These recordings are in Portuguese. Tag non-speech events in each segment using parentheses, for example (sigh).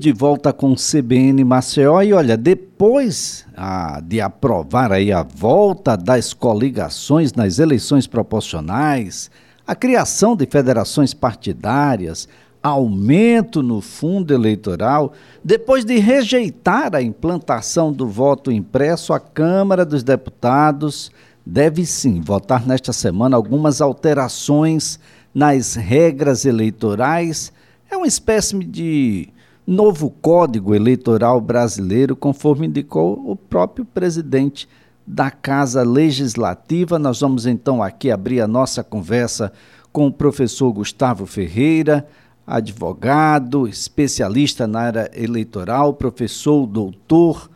De volta com CBN Maceió e olha, depois ah, de aprovar aí a volta das coligações nas eleições proporcionais, a criação de federações partidárias, aumento no fundo eleitoral, depois de rejeitar a implantação do voto impresso, a Câmara dos Deputados deve sim votar nesta semana algumas alterações nas regras eleitorais. É uma espécie de novo Código Eleitoral Brasileiro, conforme indicou o próprio presidente da Casa Legislativa. Nós vamos então aqui abrir a nossa conversa com o professor Gustavo Ferreira, advogado, especialista na área eleitoral, professor, doutor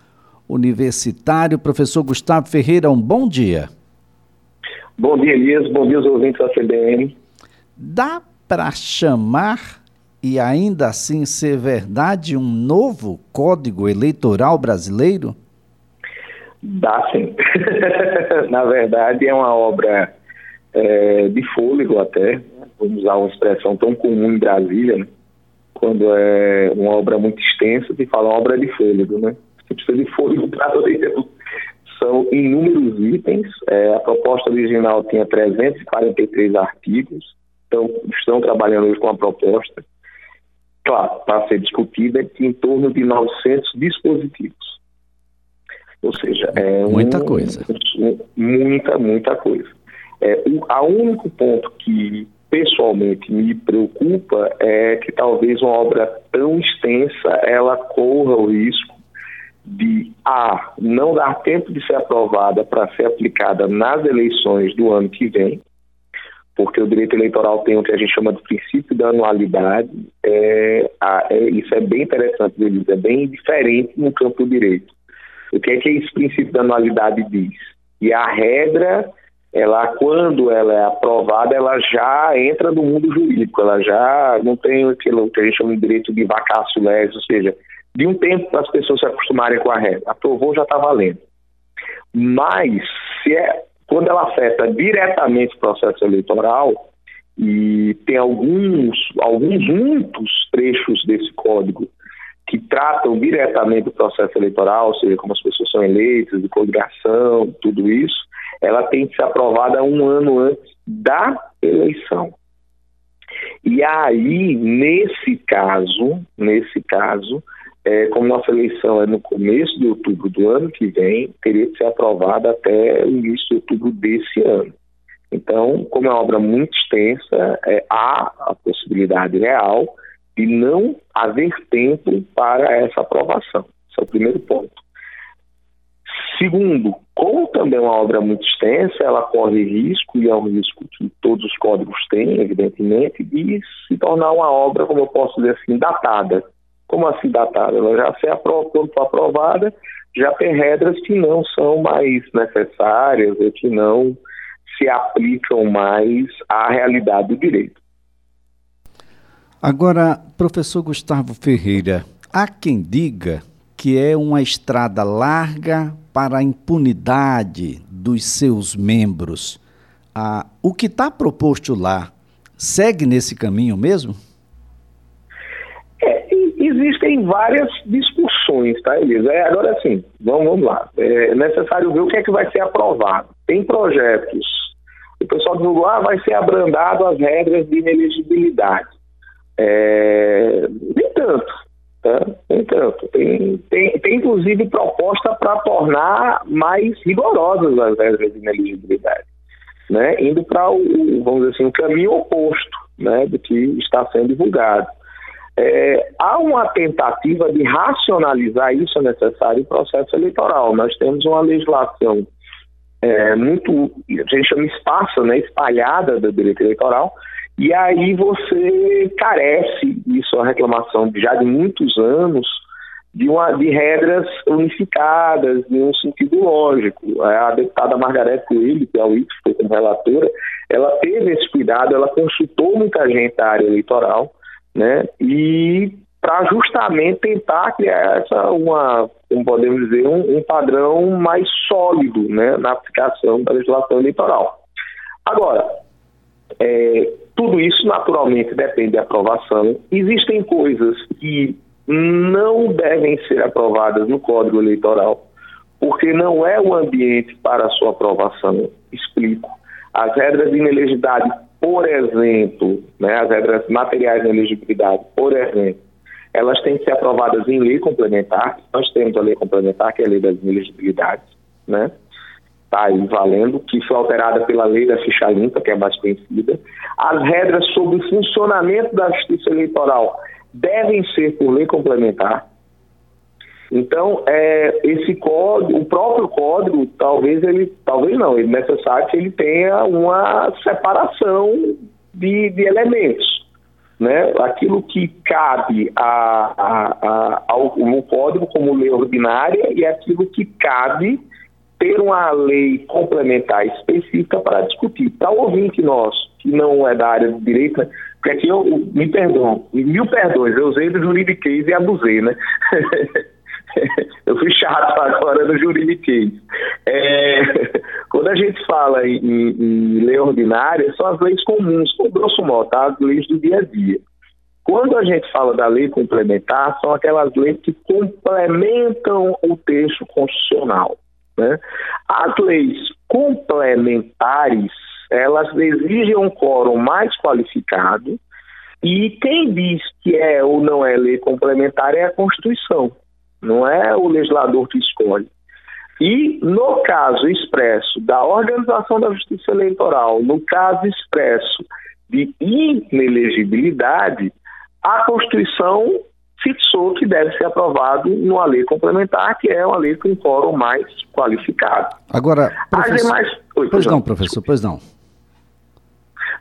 universitário. Professor Gustavo Ferreira, um bom dia. Bom dia, Elias. Bom dia aos ouvintes da CBN. Dá para chamar e ainda assim ser verdade um novo Código Eleitoral brasileiro? Dá sim. (laughs) Na verdade, é uma obra é, de fôlego até, vamos usar uma expressão tão comum em Brasília, né? quando é uma obra muito extensa, se fala obra de fôlego, né? Você precisa de fôlego para. São inúmeros itens, é, a proposta original tinha 343 artigos, então estão trabalhando hoje com a proposta claro, para ser discutida, em torno de 900 dispositivos. Ou seja, é muita um, coisa. Muita, muita coisa. É, o único ponto que pessoalmente me preocupa é que talvez uma obra tão extensa ela corra o risco de a não dar tempo de ser aprovada para ser aplicada nas eleições do ano que vem porque o direito eleitoral tem o que a gente chama de princípio da anualidade. É, é, isso é bem interessante, eles é bem diferente no campo do direito. O que é que esse princípio da anualidade diz? E a regra, ela quando ela é aprovada, ela já entra no mundo jurídico, ela já não tem aquilo que a gente chama de direito de vacácio legis, ou seja, de um tempo para as pessoas se acostumarem com a regra. Aprovou, já está valendo. Mas, se é quando ela afeta diretamente o processo eleitoral, e tem alguns, alguns muitos trechos desse código que tratam diretamente do processo eleitoral, ou seja, como as pessoas são eleitas, de coligação, tudo isso, ela tem que ser aprovada um ano antes da eleição. E aí, nesse caso, nesse caso, é, como nossa eleição é no começo de outubro do ano que vem, teria que ser aprovada até o início de outubro desse ano. Então, como é uma obra muito extensa, é, há a possibilidade real de não haver tempo para essa aprovação. Esse é o primeiro ponto. Segundo, como também é uma obra muito extensa, ela corre risco, e é um risco que todos os códigos têm, evidentemente, de se tornar uma obra, como eu posso dizer assim, datada. Como assim datada? Ela já se aprova, quando for aprovada, já tem regras que não são mais necessárias ou que não se aplicam mais à realidade do direito. Agora, professor Gustavo Ferreira, há quem diga que é uma estrada larga para a impunidade dos seus membros. Ah, o que está proposto lá segue nesse caminho mesmo? Existem várias discussões, tá, Elisa? É, agora sim, vamos, vamos lá. É necessário ver o que é que vai ser aprovado. Tem projetos, o pessoal divulgou, ah, vai ser abrandado as regras de inelegibilidade. É, nem tanto, tá? Nem tanto. Tem, tem, tem inclusive proposta para tornar mais rigorosas as regras de inelegibilidade, né? Indo para o, vamos dizer assim, o caminho oposto, né, do que está sendo divulgado. É, há uma tentativa de racionalizar isso é necessário em processo eleitoral. Nós temos uma legislação é, muito, a gente chama esparsa, né, espalhada do direito eleitoral, e aí você carece, isso é uma reclamação de, já de muitos anos, de, uma, de regras unificadas, em um sentido lógico. A deputada Margarete Coelho, que é o IFE, como relatora, ela teve esse cuidado, ela consultou muita gente da área eleitoral, né? E para justamente tentar criar essa uma, como podemos dizer, um, um, padrão mais sólido, né, na aplicação da legislação eleitoral. Agora, é, tudo isso naturalmente depende da aprovação. Existem coisas que não devem ser aprovadas no Código Eleitoral, porque não é o ambiente para a sua aprovação. Explico. As regras de inelegibilidade, por exemplo, né, as regras materiais de inelegibilidade, por exemplo, elas têm que ser aprovadas em lei complementar. Nós temos a lei complementar, que é a lei das inelegibilidades, né? Está aí valendo, que foi alterada pela lei da ficha limpa, que é mais conhecida. As regras sobre o funcionamento da justiça eleitoral devem ser por lei complementar. Então, é, esse código, o próprio código, talvez ele, talvez não, ele necessário que ele tenha uma separação de, de elementos. Né? Aquilo que cabe a, a, a, ao, no código como lei ordinária e aquilo que cabe ter uma lei complementar específica para discutir. O ouvinte nosso, que não é da área de direito, né? porque aqui eu, me perdão, mil perdões, eu usei do juridiquês e abusei, né? (laughs) (laughs) eu fui chato agora no juridiquês. É, quando a gente fala em, em, lei ordinária, são as leis comuns, com grosso modo, tá? as leis do dia a dia. Quando a gente fala da lei complementar, são aquelas leis que complementam o texto constitucional. Né? As leis complementares, elas exigem um quórum mais qualificado, e quem diz que é ou não é lei complementar é a Constituição não é o legislador que escolhe. E no caso expresso da organização da justiça eleitoral, no caso expresso de inelegibilidade, a Constituição fixou que deve ser aprovado numa lei complementar, que é uma lei com quórum mais qualificado. Agora, professor... As demais... Oi, pois não, professor, pois não.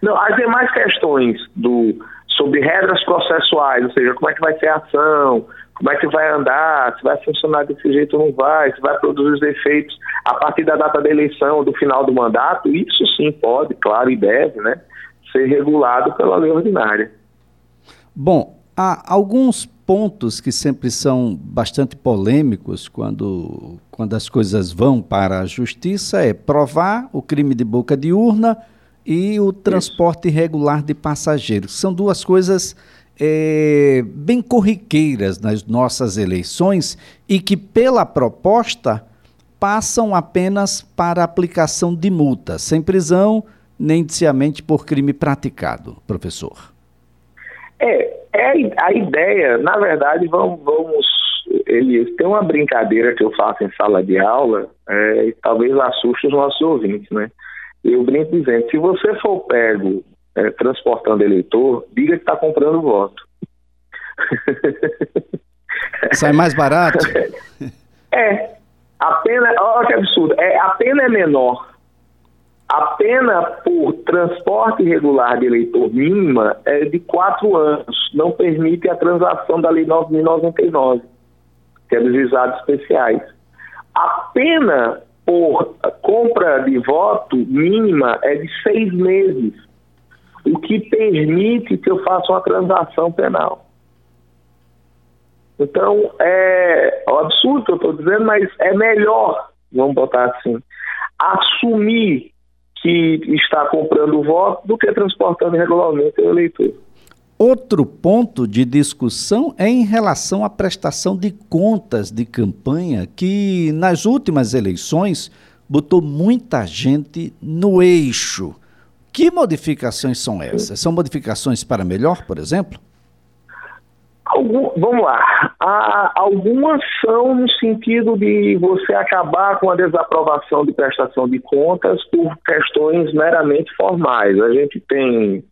Não, as demais questões do, sobre regras processuais, ou seja, como é que vai ser a ação, como é que vai andar, se vai funcionar desse jeito ou não vai, se vai produzir os efeitos a partir da data da eleição, do final do mandato, isso sim pode, claro, e deve, né, ser regulado pela lei ordinária. Bom, há alguns pontos que sempre são bastante polêmicos quando, quando as coisas vão para a justiça é provar o crime de boca de urna e o transporte Isso. irregular de passageiros. São duas coisas é, bem corriqueiras nas nossas eleições e que, pela proposta, passam apenas para aplicação de multa, sem prisão, nem indiciamente por crime praticado, professor. É, é a ideia, na verdade, vamos, vamos Elias, tem uma brincadeira que eu faço em sala de aula, é, e talvez assuste os nossos ouvintes, né? Eu brinco dizendo, se você for pego é, transportando eleitor, diga que está comprando voto. (laughs) Sai mais barato? (laughs) É. A pena, olha que absurdo, é, a pena é menor. A pena por transporte irregular de eleitor mínima é de quatro anos. Não permite a transação da Lei 9.099, que é dos juizados especiais. A pena por compra de voto mínima é de seis meses o que permite que eu faça uma transação penal. Então, é absurdo que eu estou dizendo, mas é melhor, vamos botar assim, assumir que está comprando voto do que transportando regularmente o eleitor. Outro ponto de discussão é em relação à prestação de contas de campanha, que nas últimas eleições botou muita gente no eixo. Que modificações são essas? São modificações para melhor, por exemplo? Algum, vamos lá. Há, algumas são no sentido de você acabar com a desaprovação de prestação de contas por questões meramente formais. A gente tem.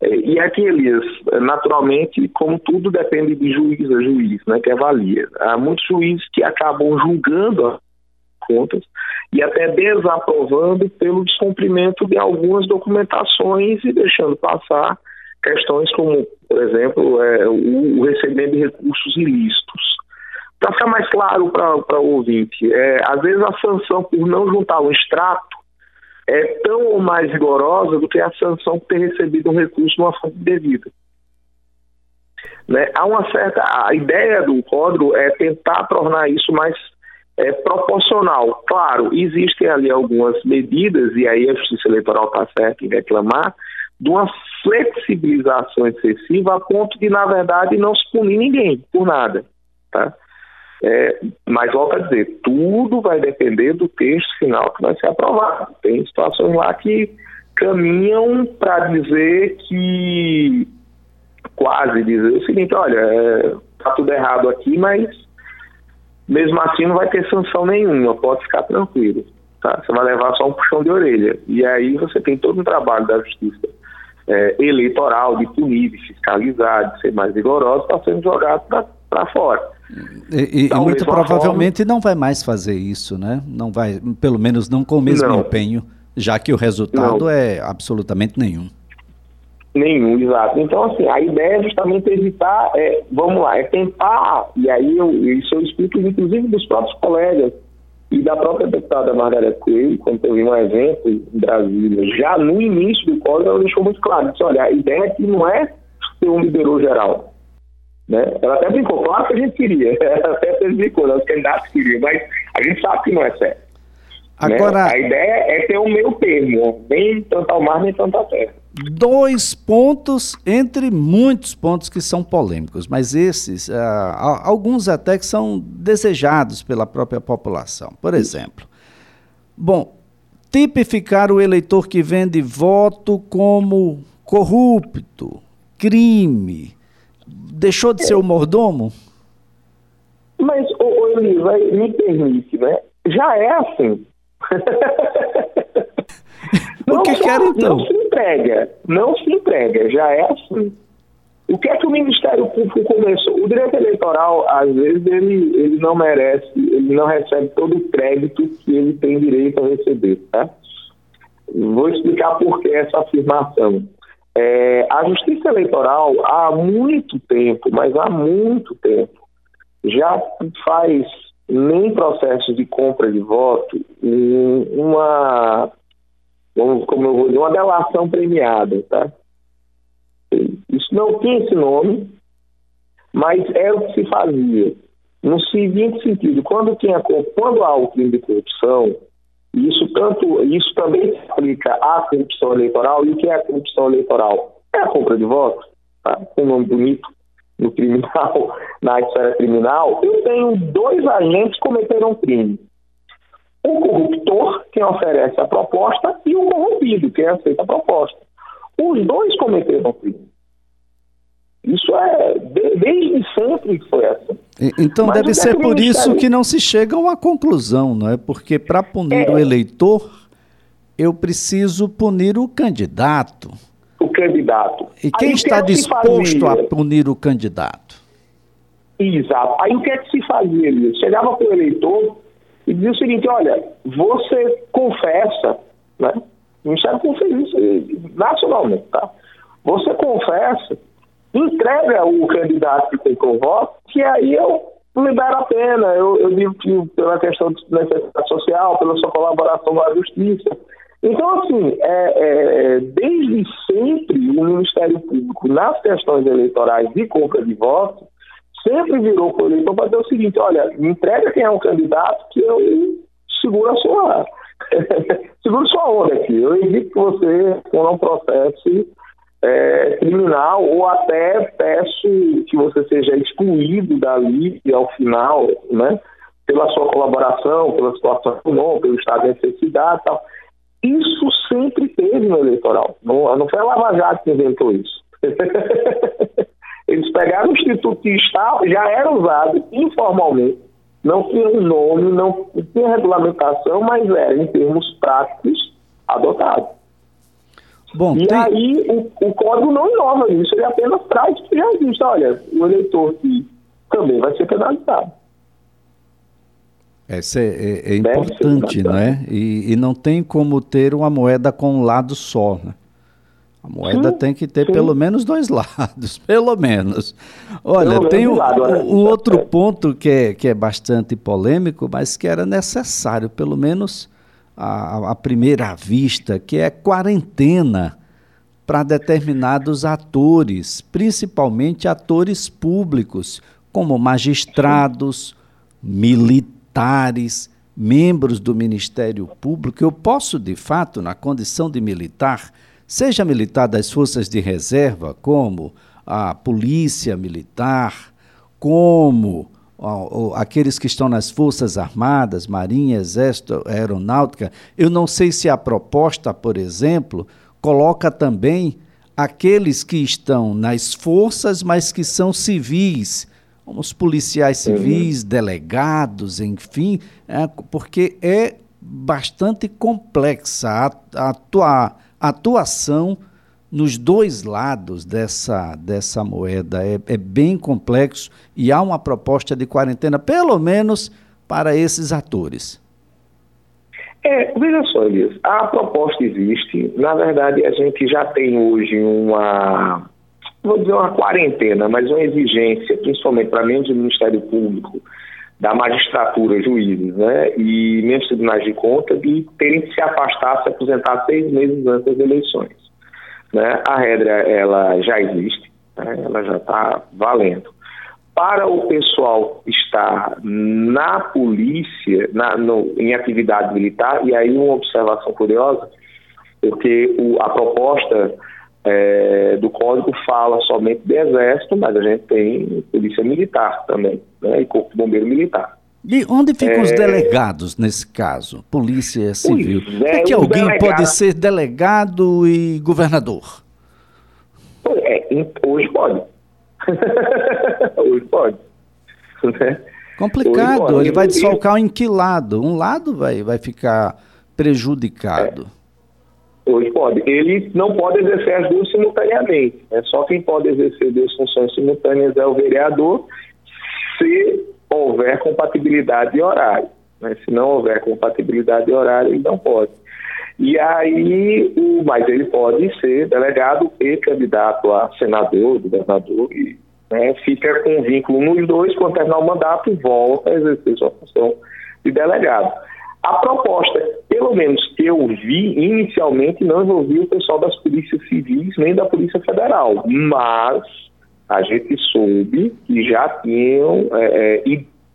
É, e aqueles, naturalmente, como tudo depende de juiz a juiz, né, que avalia. Há muitos juízes que acabam julgando contas e até desaprovando pelo descumprimento de algumas documentações e deixando passar questões como, por exemplo, é, o, o recebimento de recursos ilícitos. Para ficar mais claro para o ouvinte, é, às vezes a sanção por não juntar um extrato é tão ou mais rigorosa do que a sanção por ter recebido um recurso numa fonte devida. Né? Há uma certa. A ideia do código é tentar tornar isso mais é, proporcional. Claro, existem ali algumas medidas, e aí a Justiça Eleitoral está certa em reclamar, de uma flexibilização excessiva a ponto de, na verdade, não se punir ninguém por nada. Tá? É, mas volto a dizer, tudo vai depender do texto final que vai ser aprovado. Tem situações lá que caminham para dizer que quase dizer o seguinte, olha, é, tudo errado aqui, mas mesmo assim não vai ter sanção nenhuma, pode ficar tranquilo. Tá? Você vai levar só um puxão de orelha. E aí você tem todo um trabalho da justiça é, eleitoral, de punir, de fiscalizar, de ser mais rigoroso, está sendo jogado para fora. E, e muito provavelmente forma, não vai mais fazer isso, né? Não vai, pelo menos não com o mesmo não, empenho, já que o resultado não. é absolutamente nenhum. Nenhum, exato. Então, assim, a ideia é justamente evitar, é, vamos lá, é tentar, e aí eu, isso eu explico, inclusive, dos próprios colegas e da própria deputada Margarida Coelho, quando teve um evento em Brasília, já no início do código, ela deixou muito claro, disse, olha, a ideia aqui não é ser um liberou geral. Né? Ela até brincou, claro que a gente queria, (laughs) ela até brincou, né? os candidatos queriam, mas a gente sabe que não é certo. Né? Agora, né? A ideia é ter o meio termo, nem tanto ao mar, nem tanto à terra dois pontos entre muitos pontos que são polêmicos, mas esses, uh, alguns até que são desejados pela própria população. Por exemplo, bom, tipificar o eleitor que vende voto como corrupto, crime, deixou de ser o mordomo? Mas, ô, ô Eli, me permite, né? Já é assim. (laughs) o que querem então? Não se entrega, não se entrega, já é assim. O que é que o Ministério Público começou? O direito eleitoral, às vezes, ele, ele não merece, ele não recebe todo o crédito que ele tem direito a receber, tá? Vou explicar por que essa afirmação. É, a Justiça Eleitoral, há muito tempo, mas há muito tempo, já faz nem processo de compra de voto uma como eu vou dizer, uma delação premiada, tá? Isso não tinha esse nome, mas era o que se fazia. No seguinte sentido, quando, tinha, quando há o crime de corrupção, isso, tanto, isso também se aplica à corrupção eleitoral, e o que é a corrupção eleitoral? É a compra de votos, tá? um nome bonito no criminal, (laughs) na esfera criminal, eu tenho dois agentes que cometeram crime o corruptor, quem oferece a proposta, e o corrompido, quem aceita a proposta. Os dois cometeram crime. Isso é desde sempre que foi assim. Então Mas deve ser por isso que não se chega a uma conclusão, não é? Porque para punir é, o eleitor, eu preciso punir o candidato. O candidato. E quem Aí, está que disposto a punir o candidato? Exato. Aí o que é que se fazia? Chegava para o eleitor e dizia o seguinte, olha, você confessa, né? O Ministério isso nacionalmente, tá? Você confessa, entrega o candidato que tem com voto, que aí eu libero a pena. Eu, eu digo que pela questão de necessidade social, pela sua colaboração com a justiça. Então, assim, é, é, desde sempre o Ministério Público, nas questões eleitorais de compra de votos, sempre virou para o eleitor dizer o seguinte, olha, entrega quem é um candidato que eu seguro a sua, (laughs) seguro sua onda aqui. Eu evito que você for um processo é, criminal ou até peço que você seja excluído dali ao final, né? Pela sua colaboração, pela situação econômica, pelo estado de necessidade e tal. Isso sempre teve no eleitoral. Não, não foi a Lava Jato que inventou isso. (laughs) Eles pegaram o Instituto que já era usado informalmente, não tinha um nome, não tinha regulamentação, mas era em termos práticos adotado. Bom, e tem... aí o, o, código não inova isso, ele apenas traz que já existe. Olha, o eleitor que também vai ser penalizado. Essa é, é, é importante, não é? E, e, não tem como ter uma moeda com um lado só, né? A moeda sim, tem que ter sim. pelo menos dois (laughs) lados, pelo menos. Olha, pelo tem um, lado, né? um, outro ponto que é, que é bastante polêmico, mas que era necessário, pelo menos a primeira vista, que é quarentena para determinados atores, principalmente atores públicos, como magistrados, militares, membros do Ministério Público. Eu posso, de fato, na condição de militar, seja militar das forças de reserva, como a polícia militar, como aqueles que estão nas Forças Armadas, Marinha, Exército, Aeronáutica, eu não sei se a proposta, por exemplo, coloca também aqueles que estão nas forças, mas que são civis, como os policiais uhum. civis, uhum. delegados, enfim, é, porque é bastante complexa a, a, a atuação nos dois lados dessa, dessa moeda. É, é, bem complexo e há uma proposta de quarentena, pelo menos para esses atores. É, veja só, Elias, a proposta existe. Na verdade, a gente já tem hoje uma, vou dizer uma quarentena, mas uma exigência, principalmente para membros do Ministério Público, da magistratura, juízes, né, e membros tribunais de conta, de terem que se afastar, se aposentar seis meses antes das eleições. Né? A regra ela já existe, né? ela já está valendo. Para o pessoal estar na polícia, na, no, em atividade militar, e aí uma observação curiosa, porque o, a proposta é, do Código fala somente de Exército, mas a gente tem Polícia Militar também, né, e Corpo Bombeiro Militar. E onde ficam é... os delegados nesse caso? Polícia Civil. É, é que alguém delegado... pode ser delegado e governador? É, hoje pode. (laughs) hoje pode. Né? Complicado, hoje pode. ele vai desfalcar em que lado? Um lado vai, vai ficar prejudicado. É. Hoje pode. Ele não pode exercer as duas simultaneamente. É só quem pode exercer duas funções simultâneas é o vereador, se houver compatibilidade de horário. Né? Se não houver compatibilidade de horário, ele não pode. E aí, mas ele pode ser delegado e candidato a senador, governador, e né, fica com vínculo nos dois, quando terminar o mandato, volta a exercer sua função de delegado. A proposta, pelo menos que eu vi inicialmente, não envolvia o pessoal das polícias civis nem da Polícia Federal, mas a gente soube que já tinham é, é,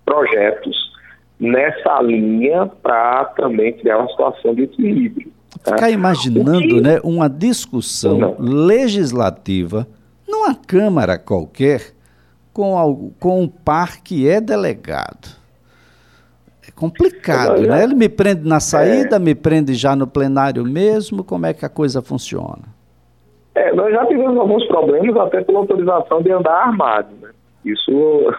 projetos nessa linha para também criar uma situação de equilíbrio. Tá? Ficar imaginando que... né, uma discussão Não. legislativa numa Câmara qualquer com, com um par que é delegado. É complicado, né? Ele me prende na saída, é... me prende já no plenário mesmo, como é que a coisa funciona? É, nós já tivemos alguns problemas até pela autorização de andar armado. Né? Isso, (laughs)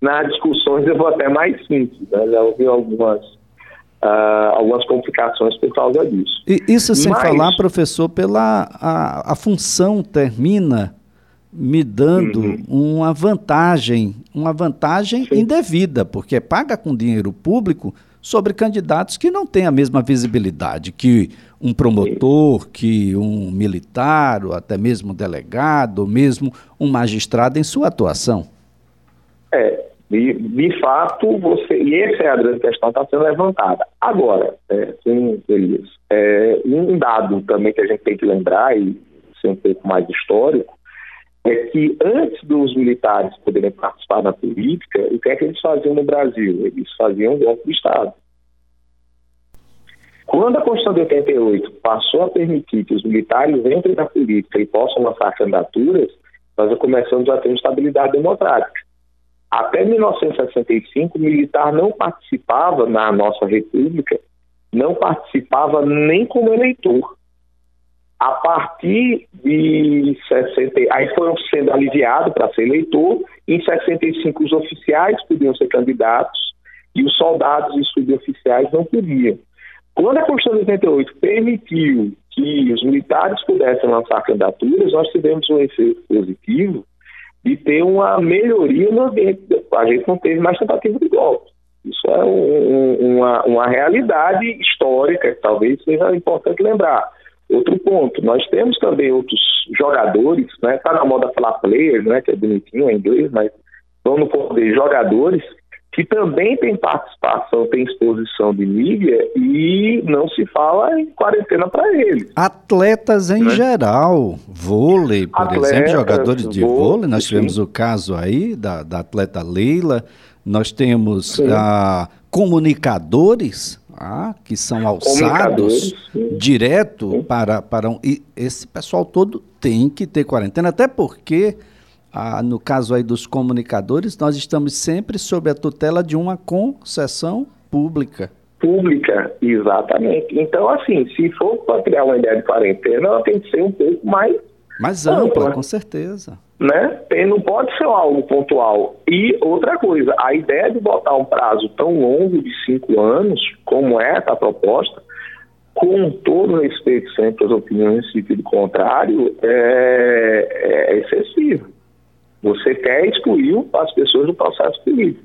nas discussões, eu vou até mais simples. Né? Já ouvi algumas, uh, algumas complicações por causa disso. E isso sem Mas, falar, professor, pela a, a função termina me dando uhum. uma vantagem, uma vantagem Sim. indevida, porque paga com dinheiro público sobre candidatos que não têm a mesma visibilidade que um promotor, que um militar, ou até mesmo um delegado, ou mesmo um magistrado em sua atuação. É, de, de fato, você. E essa é a grande questão que está sendo levantada. Agora, é, sim, Elias, é, um dado também que a gente tem que lembrar, e ser um pouco mais histórico, é que antes dos militares poderem participar da política, o que é que eles faziam no Brasil? Eles faziam golpe de Estado. Quando a Constituição de 88 passou a permitir que os militares entrem na política e possam lançar candidaturas, nós começamos a ter estabilidade democrática. Até 1965, o militar não participava na nossa república, não participava nem como eleitor. A partir de 60, aí foram sendo aliviados para ser eleitor. Em 65, os oficiais podiam ser candidatos e os soldados e suboficiais não podiam. Quando a Constituição de 88 permitiu que os militares pudessem lançar candidaturas, nós tivemos um efeito positivo de ter uma melhoria no ambiente. A gente não teve mais tentativa de golpe. Isso é um, uma, uma realidade histórica que talvez seja importante lembrar. Outro ponto, nós temos também outros jogadores, né? Está na moda falar players, né? Que é bonitinho em inglês, mas vamos poder jogadores que também tem participação, tem exposição de mídia e não se fala em quarentena para eles. Atletas em né? geral, vôlei, por Atletas, exemplo, jogadores de vôlei, vôlei nós tivemos sim. o caso aí da, da atleta Leila, nós temos ah, comunicadores, ah, que são alçados direto para, para um. E esse pessoal todo tem que ter quarentena, até porque, ah, no caso aí dos comunicadores, nós estamos sempre sob a tutela de uma concessão pública. Pública, exatamente. Então, assim, se for para criar uma ideia de quarentena, ela tem que ser um pouco mais. Mais ampla, ampla. com certeza né? Não pode ser algo pontual. E outra coisa, a ideia de botar um prazo tão longo de cinco anos, como é a proposta, com todo respeito sempre às opiniões em sentido contrário, é, é excessivo. Você quer excluir as pessoas do processo político.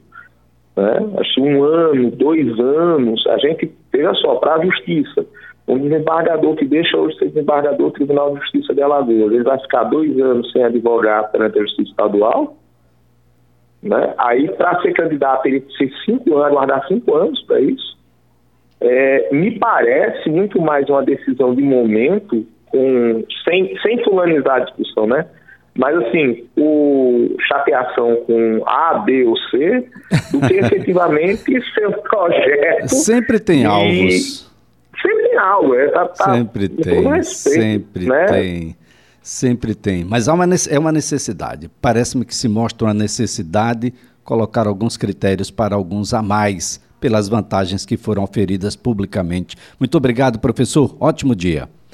Né? Acho um ano, dois anos, a gente teve só para a justiça um desembargador que deixa hoje ser desembargador do Tribunal de Justiça de Alagoas, ele vai ficar dois anos sem advogado perante a Justiça Estadual, né? aí para ser candidato ele ser cinco anos, guardar cinco anos para isso. É, me parece muito mais uma decisão de momento, com, sem, sem fulanizar a discussão, né? Mas, assim, o chateação com A, B ou C, do que (laughs) efetivamente ser um projeto. Sempre tem alvos sempre tem algo. É, tá, tá, sempre tem, respeito, sempre né? tem. Sempre tem. Mas há uma, é uma necessidade. Parece-me que se mostra uma necessidade colocar alguns critérios para alguns a mais pelas vantagens que foram oferidas publicamente. Muito obrigado, professor. Ótimo dia.